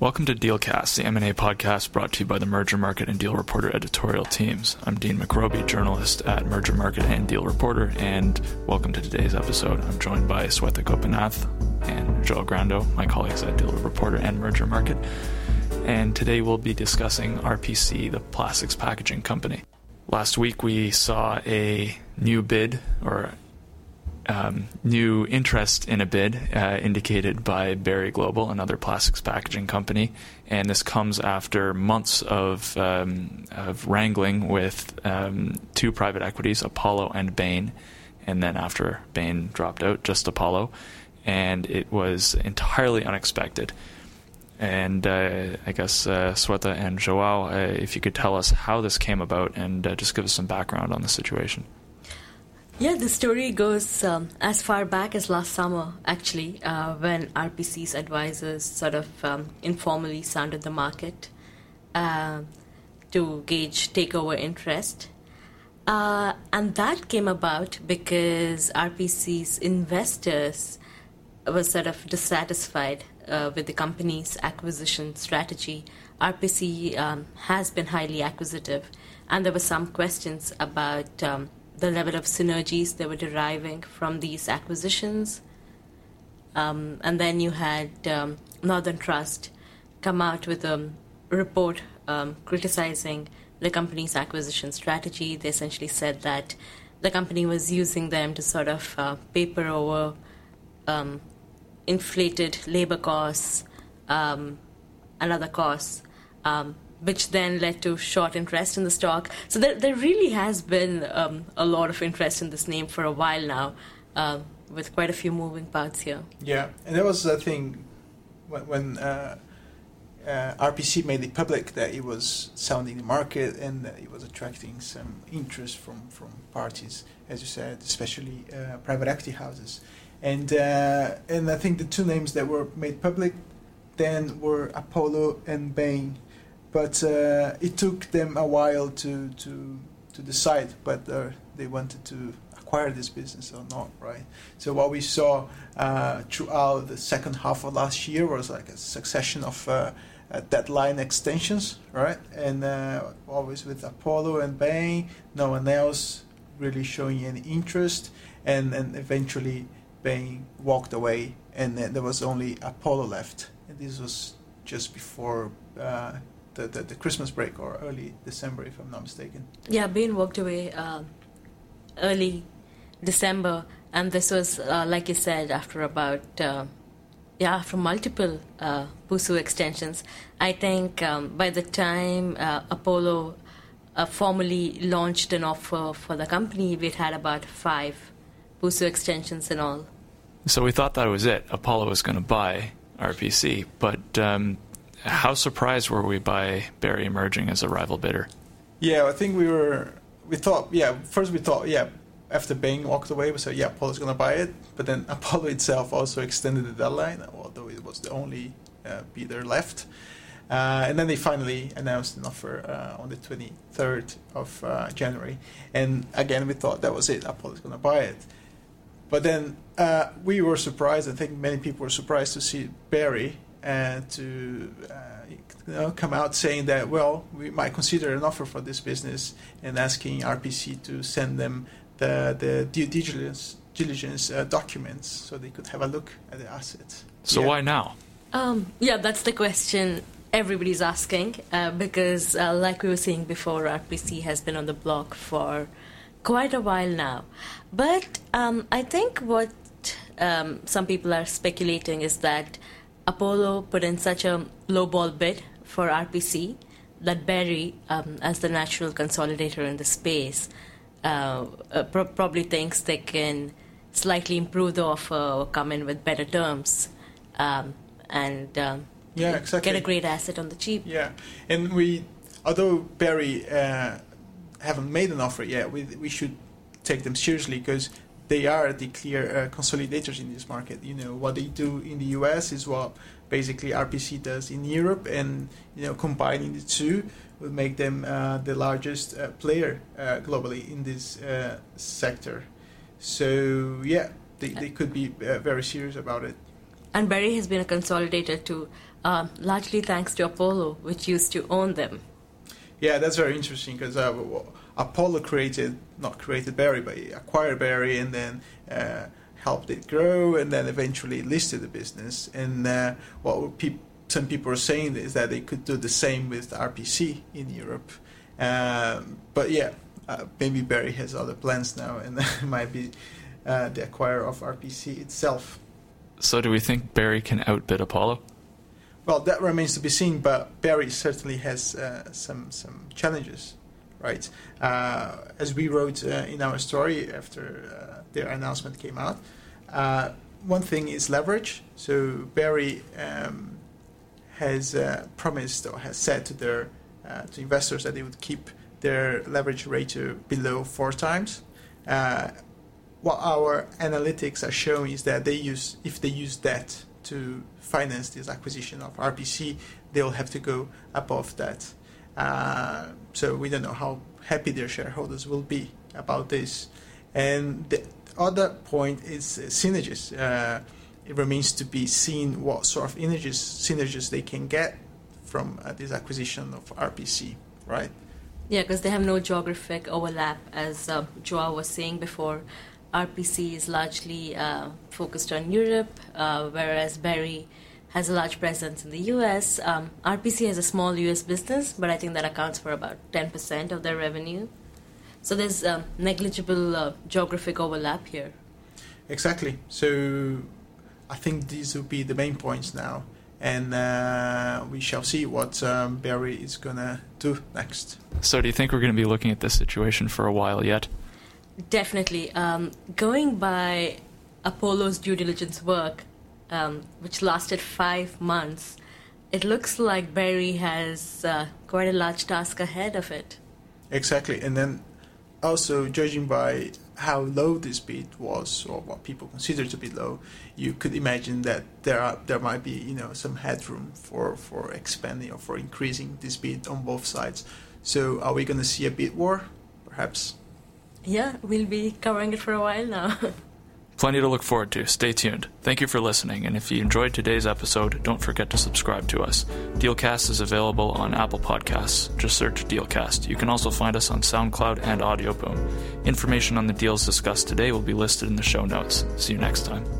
Welcome to Dealcast, the M&A podcast brought to you by the Mergermarket and Dealreporter editorial teams. I'm Dean McRoby, journalist at Mergermarket and Dealreporter, and welcome to today's episode. I'm joined by Swetha Gopinath and Joao Grando, my colleagues at Dealreporter and Mergermarket. And today we'll be discussing RPC, the plastics packaging company. Last week we saw a new bid or um, new interest in a bid uh, indicated by Berry Global, another plastics packaging company, and this comes after months of um, of wrangling with um, two private equities, Apollo and Bain, and then after Bain dropped out, just Apollo, and it was entirely unexpected. And uh, I guess uh, Swetha and Joao, uh, if you could tell us how this came about and uh, just give us some background on the situation. Yeah, the story goes um, as far back as last summer, actually, uh, when RPC's advisors sort of um, informally sounded the market uh, to gauge takeover interest. Uh, and that came about because RPC's investors were sort of dissatisfied uh, with the company's acquisition strategy. RPC um, has been highly acquisitive, and there were some questions about um, the level of synergies they were deriving from these acquisitions. Um, and then you had um, Northern Trust come out with a report um, criticizing the company's acquisition strategy. They essentially said that the company was using them to sort of uh, paper over um, inflated labor costs um, and other costs um, which then led to short interest in the stock. So there, there really has been um, a lot of interest in this name for a while now, uh, with quite a few moving parts here. Yeah, and there was the thing when, when uh, uh, RPC made it public that it was sounding the market and it was attracting some interest from, from parties, as you said, especially uh, private equity houses. And uh, and I think the two names that were made public then were Apollo and Bain but uh, it took them a while to to to decide whether they wanted to acquire this business or not, right? So what we saw uh, throughout the second half of last year was like a succession of uh, uh deadline extensions, right? And uh, always with Apollo and Bain, no one else really showing any interest, and and eventually Bain walked away, and there was only Apollo left, and this was just before uh, the, the, the, Christmas break or early December, if I'm not mistaken. Yeah, Bain walked away uh, early December, and this was, uh, like you said, after about uh, yeah, after multiple uh, PUSU extensions. I think um, by the time uh, Apollo uh, formally launched an offer for the company, we'd had about five PUSU extensions in all. So we thought that was it. Apollo was going to buy RPC, but um, how surprised were we by Berry emerging as a rival bidder? Yeah, I think we were. We thought, yeah. First, we thought, yeah. After Bain walked away, we said, yeah, Apollo's going to buy it. But then Apollo itself also extended the deadline, although it was the only uh, bidder left. Uh, and then they finally announced an offer uh, on the 23rd of uh, January. And again, we thought that was it. Apollo's going to buy it. But then uh, we were surprised. I think many people were surprised to see Berry and to uh, you know, come out saying that well we might consider an offer for this business and asking RPC to send them the the due diligence diligence uh, documents so they could have a look at the assets. So yeah. why now? Um, yeah, that's the question everybody's asking uh, because, uh, like we were saying before, RPC has been on the block for quite a while now. But um, I think what um, some people are speculating is that Apollo put in such a low ball bid for RPC that Berry, um, as the natural consolidator in the space, uh, uh, pro- probably thinks they can slightly improve the offer, or come in with better terms, um, and um, yeah, exactly. get a great asset on the cheap. Yeah, and we, although Berry uh, haven't made an offer yet, we we should take them seriously because they are the clear uh, consolidators in this market. You know what they do in the US is what basically RPC does in Europe, and you know combining the two will make them uh, the largest uh, player uh, globally in this uh, sector. So yeah, they, they could be uh, very serious about it. And Berry has been a consolidator too, largely thanks to Apollo, which used to own them. Yeah, that's very interesting because uh, Apollo created, not created Berry, but acquired Berry and then uh, helped it grow and then eventually listed the business. And uh, what pe- some people are saying is that they could do the same with RPC in Europe. Um, but yeah, uh, maybe Berry has other plans now and might be uh, the acquirer of RPC itself. So, do we think Berry can outbid Apollo? Well, that remains to be seen, but Berry certainly has uh, some some challenges, right? Uh, as we wrote uh, in our story after uh, their announcement came out, uh, one thing is leverage. So Berry um, has uh, promised or has said to their to investors that they would keep their leverage ratio below four times. what our analytics are showing is that they use if they use debt to finance this acquisition of RPC, they'll have to go above that. Uh, so we don't know how happy their shareholders will be about this. And the other point is synergies. Uh, it remains to be seen what sort of synergies, synergies they can get from uh, this acquisition of RPC, right? Yeah, because they have no geographic overlap, as uh, Joao was saying before. RPC is largely uh, focused on Europe, uh, whereas Berry has a large presence in the US. Um, RPC has a small US business, but I think that accounts for about 10% of their revenue. So there's um, negligible uh, geographic overlap here. Exactly. So I think these will be the main points now. And uh, we shall see what um, Berry is going to do next. So, do you think we're going to be looking at this situation for a while yet? Definitely. Um, going by Apollo's due diligence work, um, which lasted five months, it looks like Berry has uh, quite a large task ahead of it. Exactly. And then also, judging by how low this bid was, or what people consider to be low, you could imagine that there are there might be you know some headroom for for expanding or for increasing this bid on both sides. So, are we going to see a bid war, perhaps? Yeah, we'll be covering it for a while now. Plenty to look forward to. Stay tuned. Thank you for listening, and if you enjoyed today's episode, don't forget to subscribe to us. Dealcast is available on Apple Podcasts. Just search Dealcast. You can also find us on SoundCloud and Audioboom. Information on the deals discussed today will be listed in the show notes. See you next time.